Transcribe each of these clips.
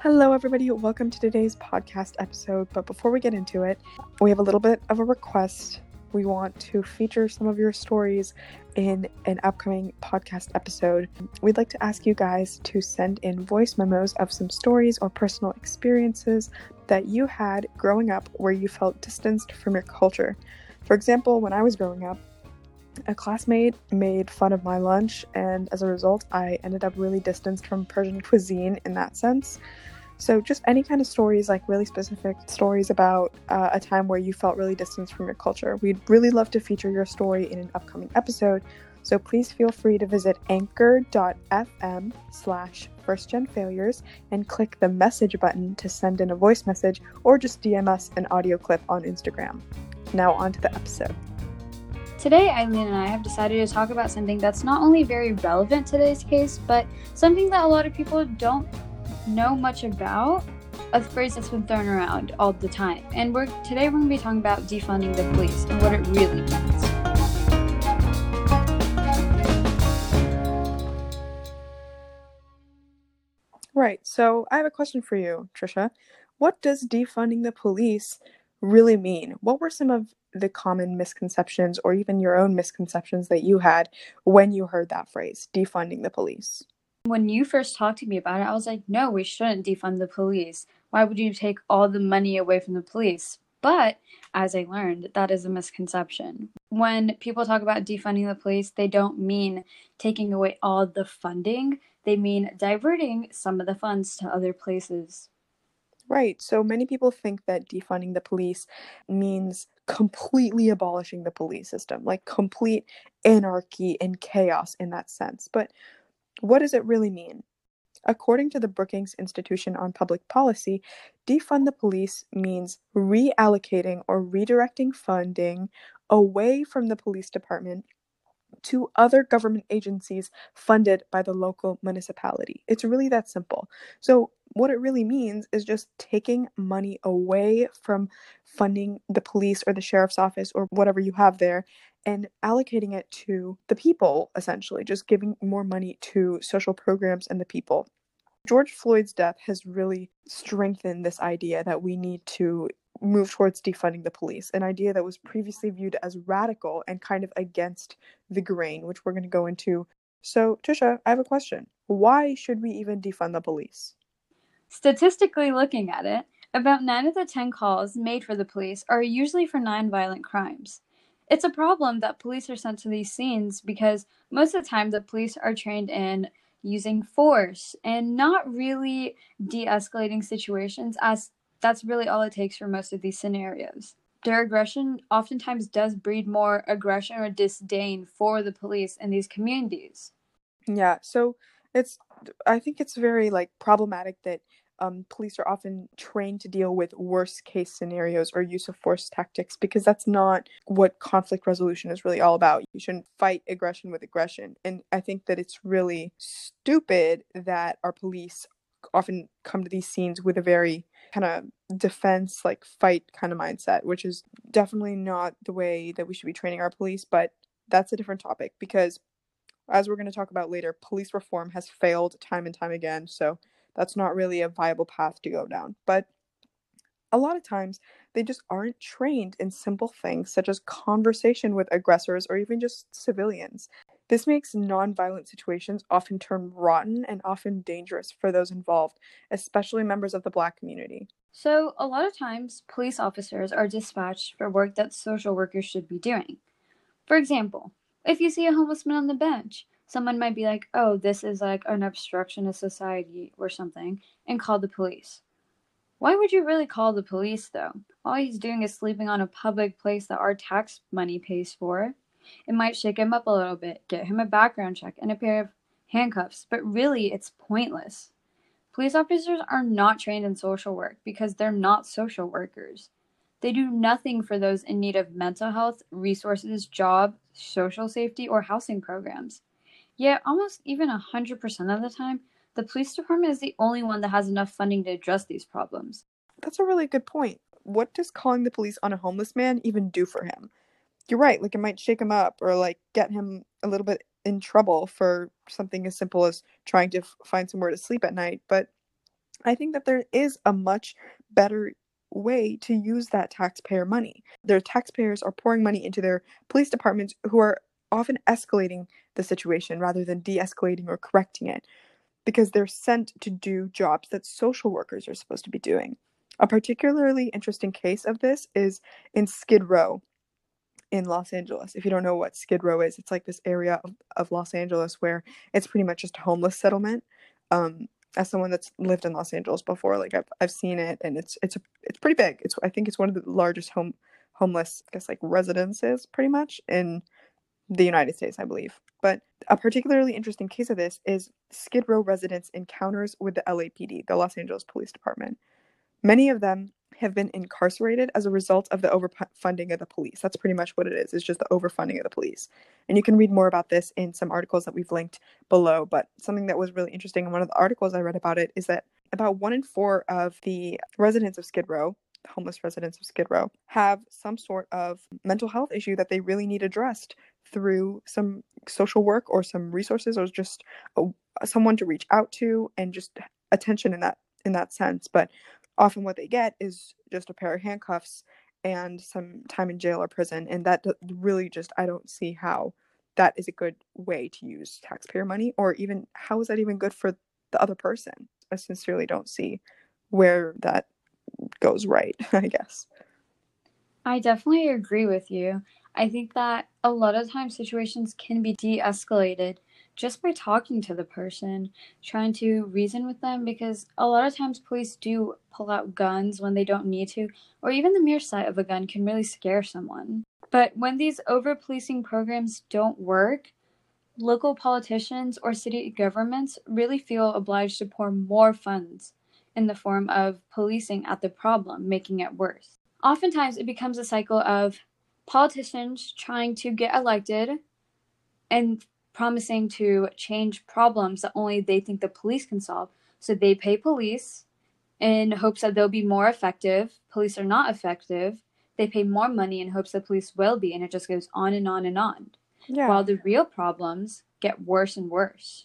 Hello, everybody. Welcome to today's podcast episode. But before we get into it, we have a little bit of a request. We want to feature some of your stories in an upcoming podcast episode. We'd like to ask you guys to send in voice memos of some stories or personal experiences that you had growing up where you felt distanced from your culture. For example, when I was growing up, a classmate made fun of my lunch, and as a result, I ended up really distanced from Persian cuisine in that sense. So, just any kind of stories, like really specific stories about uh, a time where you felt really distanced from your culture. We'd really love to feature your story in an upcoming episode. So, please feel free to visit anchor.fm slash firstgenfailures and click the message button to send in a voice message or just DM us an audio clip on Instagram. Now, on to the episode. Today, Eileen and I have decided to talk about something that's not only very relevant to today's case, but something that a lot of people don't know much about. A phrase that's been thrown around all the time. And we're today we're going to be talking about defunding the police and what it really means. Right. So, I have a question for you, Trisha. What does defunding the police really mean? What were some of the common misconceptions or even your own misconceptions that you had when you heard that phrase, defunding the police? When you first talked to me about it, I was like, no, we shouldn't defund the police. Why would you take all the money away from the police? But as I learned, that is a misconception. When people talk about defunding the police, they don't mean taking away all the funding, they mean diverting some of the funds to other places. Right. So many people think that defunding the police means completely abolishing the police system, like complete anarchy and chaos in that sense. But what does it really mean? According to the Brookings Institution on Public Policy, defund the police means reallocating or redirecting funding away from the police department to other government agencies funded by the local municipality. It's really that simple. So, what it really means is just taking money away from funding the police or the sheriff's office or whatever you have there and allocating it to the people, essentially, just giving more money to social programs and the people. George Floyd's death has really strengthened this idea that we need to move towards defunding the police, an idea that was previously viewed as radical and kind of against the grain, which we're going to go into. So, Trisha, I have a question. Why should we even defund the police? Statistically looking at it, about 9 of the 10 calls made for the police are usually for non-violent crimes. It's a problem that police are sent to these scenes because most of the time the police are trained in using force and not really de escalating situations as that's really all it takes for most of these scenarios. Their aggression oftentimes does breed more aggression or disdain for the police in these communities. Yeah, so it's I think it's very like problematic that um, police are often trained to deal with worst case scenarios or use of force tactics because that's not what conflict resolution is really all about. You shouldn't fight aggression with aggression. And I think that it's really stupid that our police often come to these scenes with a very kind of defense like fight kind of mindset which is definitely not the way that we should be training our police but that's a different topic because as we're going to talk about later police reform has failed time and time again so that's not really a viable path to go down. But a lot of times they just aren't trained in simple things such as conversation with aggressors or even just civilians this makes nonviolent situations often turn rotten and often dangerous for those involved, especially members of the Black community. So, a lot of times, police officers are dispatched for work that social workers should be doing. For example, if you see a homeless man on the bench, someone might be like, oh, this is like an obstruction of society or something, and call the police. Why would you really call the police, though? All he's doing is sleeping on a public place that our tax money pays for. It might shake him up a little bit, get him a background check and a pair of handcuffs, but really it's pointless. Police officers are not trained in social work because they're not social workers. They do nothing for those in need of mental health, resources, job, social safety, or housing programs. Yet, almost even 100% of the time, the police department is the only one that has enough funding to address these problems. That's a really good point. What does calling the police on a homeless man even do for him? You're right like it might shake him up or like get him a little bit in trouble for something as simple as trying to f- find somewhere to sleep at night but I think that there is a much better way to use that taxpayer money. Their taxpayers are pouring money into their police departments who are often escalating the situation rather than de escalating or correcting it because they're sent to do jobs that social workers are supposed to be doing. A particularly interesting case of this is in Skid Row in Los Angeles. If you don't know what Skid Row is, it's like this area of, of Los Angeles where it's pretty much just a homeless settlement. Um, as someone that's lived in Los Angeles before, like I've I've seen it, and it's it's a, it's pretty big. It's I think it's one of the largest home homeless, I guess like residences, pretty much in the United States, I believe. But a particularly interesting case of this is Skid Row residents' encounters with the LAPD, the Los Angeles Police Department. Many of them have been incarcerated as a result of the overfunding of the police. That's pretty much what it is. It's just the overfunding of the police. And you can read more about this in some articles that we've linked below. But something that was really interesting in one of the articles I read about it is that about one in four of the residents of Skid Row, homeless residents of Skid Row, have some sort of mental health issue that they really need addressed through some social work or some resources or just a, someone to reach out to and just attention in that in that sense. But often what they get is just a pair of handcuffs and some time in jail or prison and that really just i don't see how that is a good way to use taxpayer money or even how is that even good for the other person? I sincerely don't see where that goes right i guess. I definitely agree with you. I think that a lot of times situations can be de-escalated just by talking to the person, trying to reason with them, because a lot of times police do pull out guns when they don't need to, or even the mere sight of a gun can really scare someone. But when these over policing programs don't work, local politicians or city governments really feel obliged to pour more funds in the form of policing at the problem, making it worse. Oftentimes, it becomes a cycle of politicians trying to get elected and promising to change problems that only they think the police can solve. So they pay police in hopes that they'll be more effective. Police are not effective. They pay more money in hopes that police will be, and it just goes on and on and on. Yeah. While the real problems get worse and worse.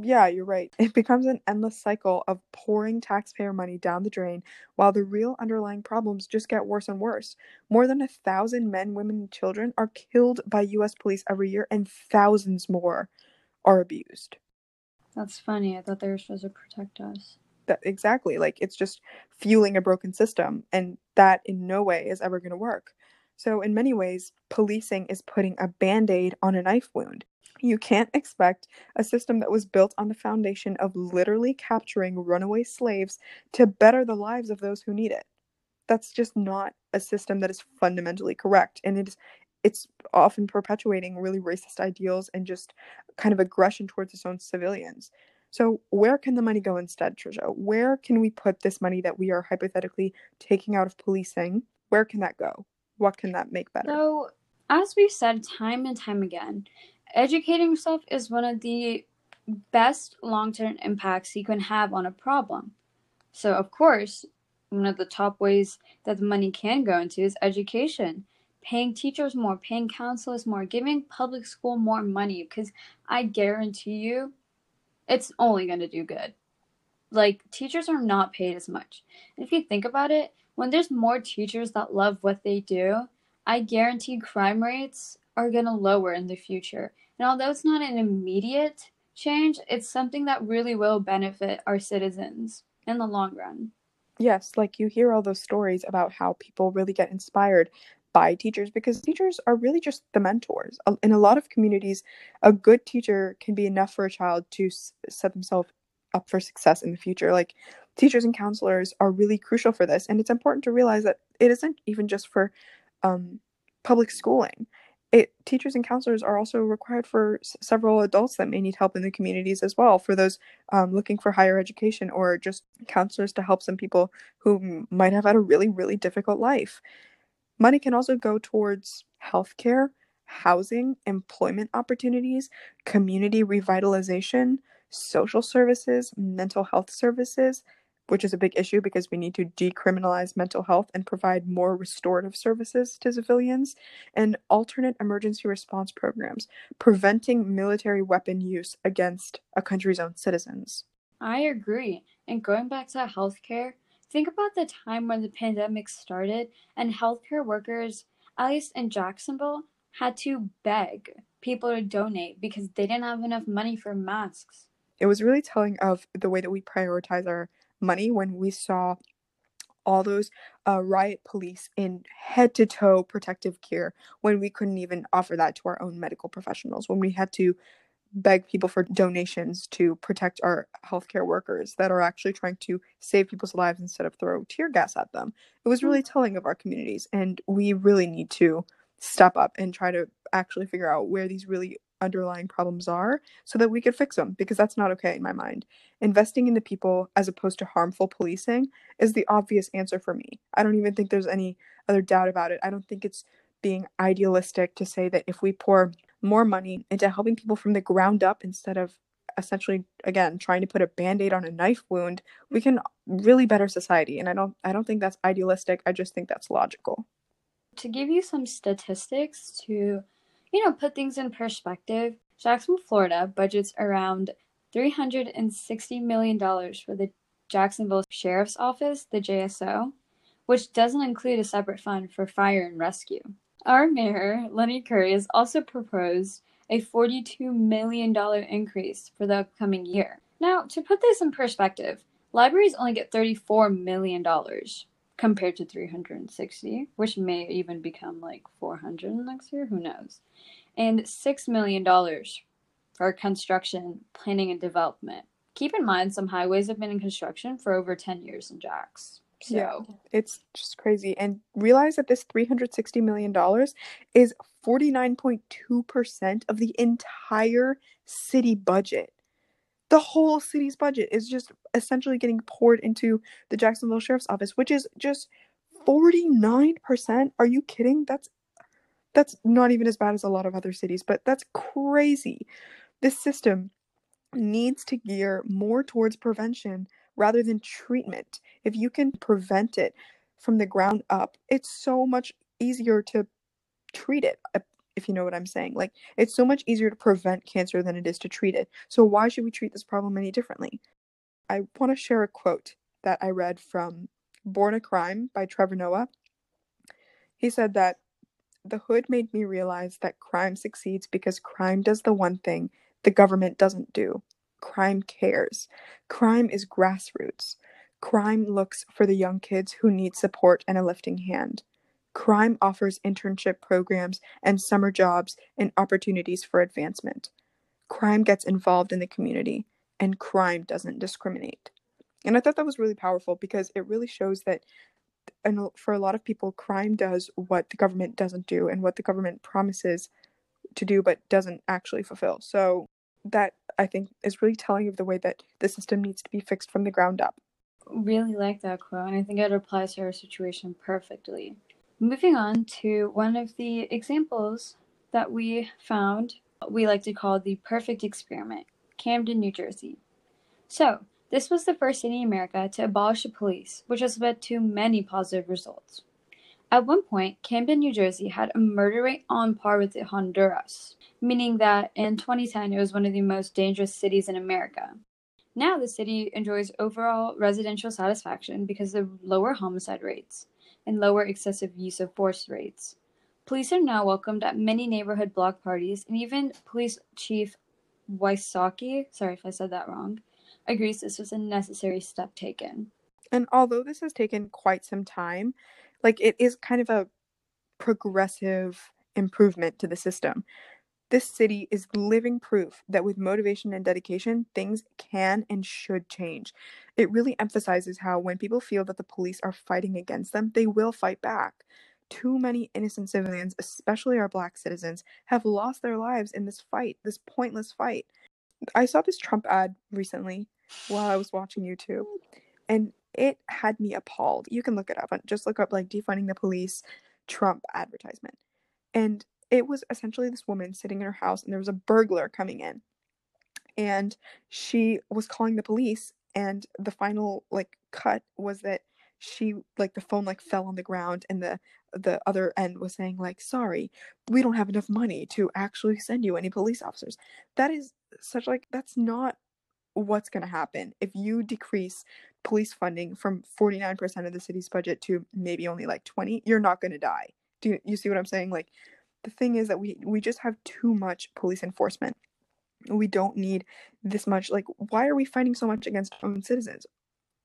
Yeah, you're right. It becomes an endless cycle of pouring taxpayer money down the drain while the real underlying problems just get worse and worse. More than a thousand men, women, and children are killed by US police every year, and thousands more are abused. That's funny. I thought they were supposed to protect us. That, exactly. Like it's just fueling a broken system, and that in no way is ever going to work. So, in many ways, policing is putting a band aid on a knife wound. You can't expect a system that was built on the foundation of literally capturing runaway slaves to better the lives of those who need it. That's just not a system that is fundamentally correct. And it is it's often perpetuating really racist ideals and just kind of aggression towards its own civilians. So, where can the money go instead, Trisha? Where can we put this money that we are hypothetically taking out of policing? Where can that go? What can that make better? So, as we've said time and time again, Educating yourself is one of the best long term impacts you can have on a problem. So, of course, one of the top ways that the money can go into is education. Paying teachers more, paying counselors more, giving public school more money, because I guarantee you it's only going to do good. Like, teachers are not paid as much. If you think about it, when there's more teachers that love what they do, I guarantee crime rates are going to lower in the future. And although it's not an immediate change, it's something that really will benefit our citizens in the long run. Yes, like you hear all those stories about how people really get inspired by teachers because teachers are really just the mentors. In a lot of communities, a good teacher can be enough for a child to set themselves up for success in the future. Like teachers and counselors are really crucial for this, and it's important to realize that it isn't even just for um, public schooling it teachers and counselors are also required for s- several adults that may need help in the communities as well for those um, looking for higher education or just counselors to help some people who might have had a really really difficult life. Money can also go towards healthcare housing employment opportunities community revitalization social services mental health services which is a big issue because we need to decriminalize mental health and provide more restorative services to civilians, and alternate emergency response programs, preventing military weapon use against a country's own citizens. I agree. And going back to healthcare, think about the time when the pandemic started and healthcare workers, at least in Jacksonville, had to beg people to donate because they didn't have enough money for masks. It was really telling of the way that we prioritize our money when we saw all those uh, riot police in head to toe protective gear when we couldn't even offer that to our own medical professionals, when we had to beg people for donations to protect our healthcare workers that are actually trying to save people's lives instead of throw tear gas at them. It was really mm. telling of our communities, and we really need to step up and try to actually figure out where these really underlying problems are so that we could fix them because that's not okay in my mind. Investing in the people as opposed to harmful policing is the obvious answer for me. I don't even think there's any other doubt about it. I don't think it's being idealistic to say that if we pour more money into helping people from the ground up instead of essentially again trying to put a band-aid on a knife wound we can really better society and i don't i don't think that's idealistic i just think that's logical to give you some statistics to you know, put things in perspective, Jacksonville, Florida budgets around $360 million for the Jacksonville Sheriff's Office, the JSO, which doesn't include a separate fund for fire and rescue. Our mayor, Lenny Curry, has also proposed a $42 million increase for the upcoming year. Now, to put this in perspective, libraries only get $34 million compared to 360, which may even become like 400 next year, who knows. And $6 million for construction, planning, and development. Keep in mind, some highways have been in construction for over 10 years in Jax. So. Yeah, it's just crazy. And realize that this $360 million is 49.2% of the entire city budget the whole city's budget is just essentially getting poured into the Jacksonville Sheriff's Office, which is just 49%. Are you kidding? That's that's not even as bad as a lot of other cities, but that's crazy. This system needs to gear more towards prevention rather than treatment. If you can prevent it from the ground up, it's so much easier to treat it if you know what I'm saying. Like, it's so much easier to prevent cancer than it is to treat it. So, why should we treat this problem any differently? I want to share a quote that I read from Born a Crime by Trevor Noah. He said that the hood made me realize that crime succeeds because crime does the one thing the government doesn't do crime cares. Crime is grassroots. Crime looks for the young kids who need support and a lifting hand. Crime offers internship programs and summer jobs and opportunities for advancement. Crime gets involved in the community, and crime doesn't discriminate. And I thought that was really powerful because it really shows that and for a lot of people crime does what the government doesn't do and what the government promises to do but doesn't actually fulfill. So that I think is really telling of the way that the system needs to be fixed from the ground up. Really like that quote, and I think it applies to our situation perfectly. Moving on to one of the examples that we found, we like to call the perfect experiment Camden, New Jersey. So, this was the first city in America to abolish the police, which has led to many positive results. At one point, Camden, New Jersey had a murder rate on par with Honduras, meaning that in 2010 it was one of the most dangerous cities in America. Now the city enjoys overall residential satisfaction because of lower homicide rates, and lower excessive use of force rates. Police are now welcomed at many neighborhood block parties, and even Police Chief Wysocki, sorry if I said that wrong, agrees this was a necessary step taken. And although this has taken quite some time, like it is kind of a progressive improvement to the system. This city is living proof that with motivation and dedication, things can and should change. It really emphasizes how when people feel that the police are fighting against them, they will fight back. Too many innocent civilians, especially our black citizens, have lost their lives in this fight, this pointless fight. I saw this Trump ad recently while I was watching YouTube, and it had me appalled. You can look it up. Just look up like defunding the police Trump advertisement. And it was essentially this woman sitting in her house and there was a burglar coming in. And she was calling the police and the final like cut was that she like the phone like fell on the ground and the the other end was saying like sorry we don't have enough money to actually send you any police officers. That is such like that's not what's going to happen. If you decrease police funding from 49% of the city's budget to maybe only like 20 you're not going to die. Do you, you see what i'm saying? Like the thing is that we we just have too much police enforcement we don't need this much like why are we fighting so much against our own citizens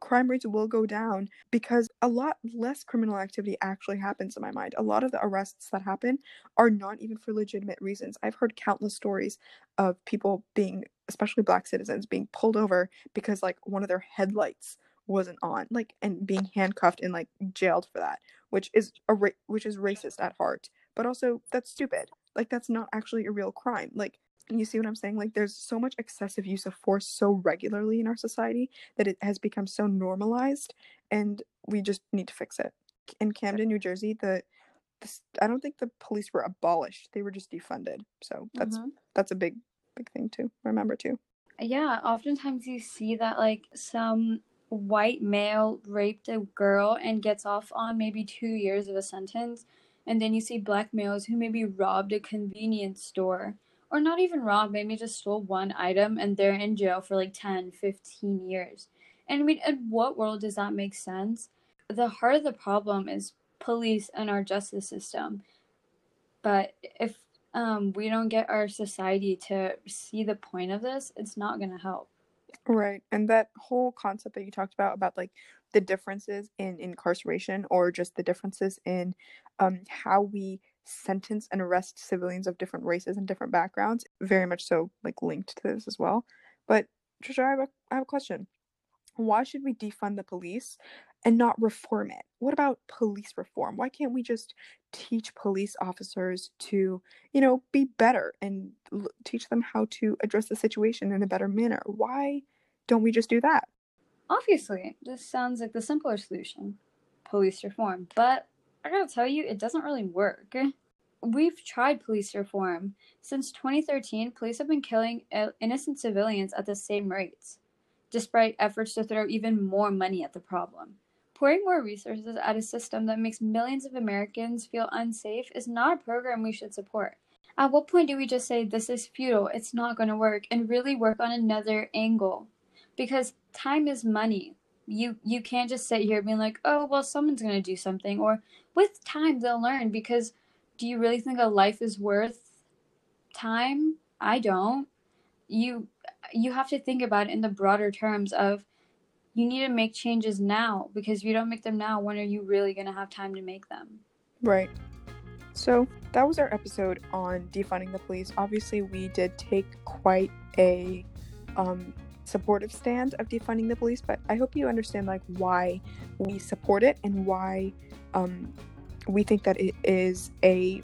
crime rates will go down because a lot less criminal activity actually happens in my mind. A lot of the arrests that happen are not even for legitimate reasons. I've heard countless stories of people being, especially black citizens, being pulled over because like one of their headlights wasn't on, like and being handcuffed and like jailed for that, which is a ra- which is racist at heart. But also that's stupid. Like that's not actually a real crime. Like you see what I'm saying? Like, there's so much excessive use of force so regularly in our society that it has become so normalized, and we just need to fix it. In Camden, New Jersey, the, the I don't think the police were abolished; they were just defunded. So that's mm-hmm. that's a big big thing to remember too. Yeah, oftentimes you see that like some white male raped a girl and gets off on maybe two years of a sentence, and then you see black males who maybe robbed a convenience store or not even robbed, maybe just stole one item and they're in jail for like 10, 15 years. And I mean, in what world does that make sense? The heart of the problem is police and our justice system. But if um, we don't get our society to see the point of this, it's not going to help. Right. And that whole concept that you talked about, about like the differences in incarceration or just the differences in um, how we sentence and arrest civilians of different races and different backgrounds, very much so like linked to this as well. But Trisha, I have have a question. Why should we defund the police and not reform it? What about police reform? Why can't we just teach police officers to, you know, be better and l- teach them how to address the situation in a better manner? Why don't we just do that? Obviously, this sounds like the simpler solution police reform. But I gotta tell you, it doesn't really work. We've tried police reform. Since 2013, police have been killing innocent civilians at the same rates, despite efforts to throw even more money at the problem. Pouring more resources at a system that makes millions of Americans feel unsafe is not a program we should support. At what point do we just say this is futile, it's not going to work, and really work on another angle? Because time is money. You you can't just sit here being like, oh well, someone's going to do something, or with time they'll learn because do you really think a life is worth time? I don't. You you have to think about it in the broader terms of you need to make changes now because if you don't make them now, when are you really going to have time to make them? Right. So that was our episode on defunding the police. Obviously, we did take quite a um, supportive stand of defunding the police, but I hope you understand like why we support it and why um, we think that it is a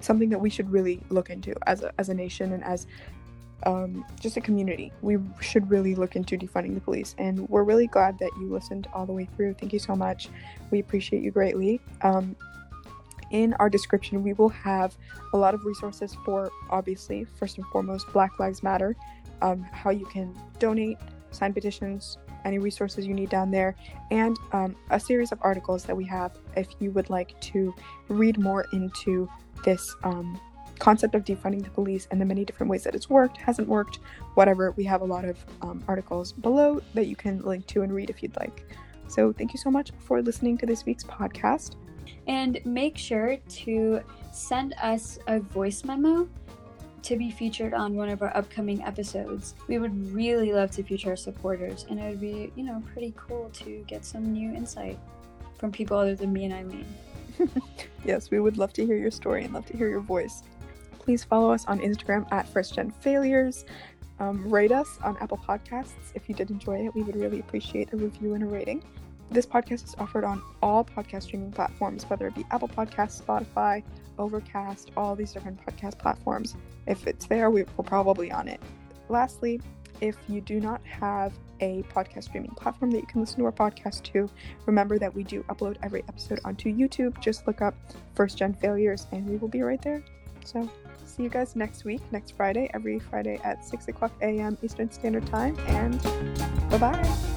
something that we should really look into as a, as a nation and as um, just a community. We should really look into defunding the police, and we're really glad that you listened all the way through. Thank you so much. We appreciate you greatly. Um, in our description, we will have a lot of resources for, obviously, first and foremost, Black Lives Matter, um, how you can donate, sign petitions, any resources you need down there, and um, a series of articles that we have if you would like to read more into this um, concept of defunding the police and the many different ways that it's worked, hasn't worked, whatever. We have a lot of um, articles below that you can link to and read if you'd like. So, thank you so much for listening to this week's podcast. And make sure to send us a voice memo to be featured on one of our upcoming episodes. We would really love to feature our supporters, and it would be, you know, pretty cool to get some new insight from people other than me and Eileen. yes, we would love to hear your story and love to hear your voice. Please follow us on Instagram at First Gen Failures. Um, rate us on Apple Podcasts if you did enjoy it. We would really appreciate a review and a rating. This podcast is offered on all podcast streaming platforms, whether it be Apple Podcasts, Spotify, Overcast, all these different podcast platforms. If it's there, we're probably on it. Lastly, if you do not have a podcast streaming platform that you can listen to our podcast to, remember that we do upload every episode onto YouTube. Just look up First Gen Failures and we will be right there. So, see you guys next week, next Friday, every Friday at 6 o'clock a.m. Eastern Standard Time. And bye bye.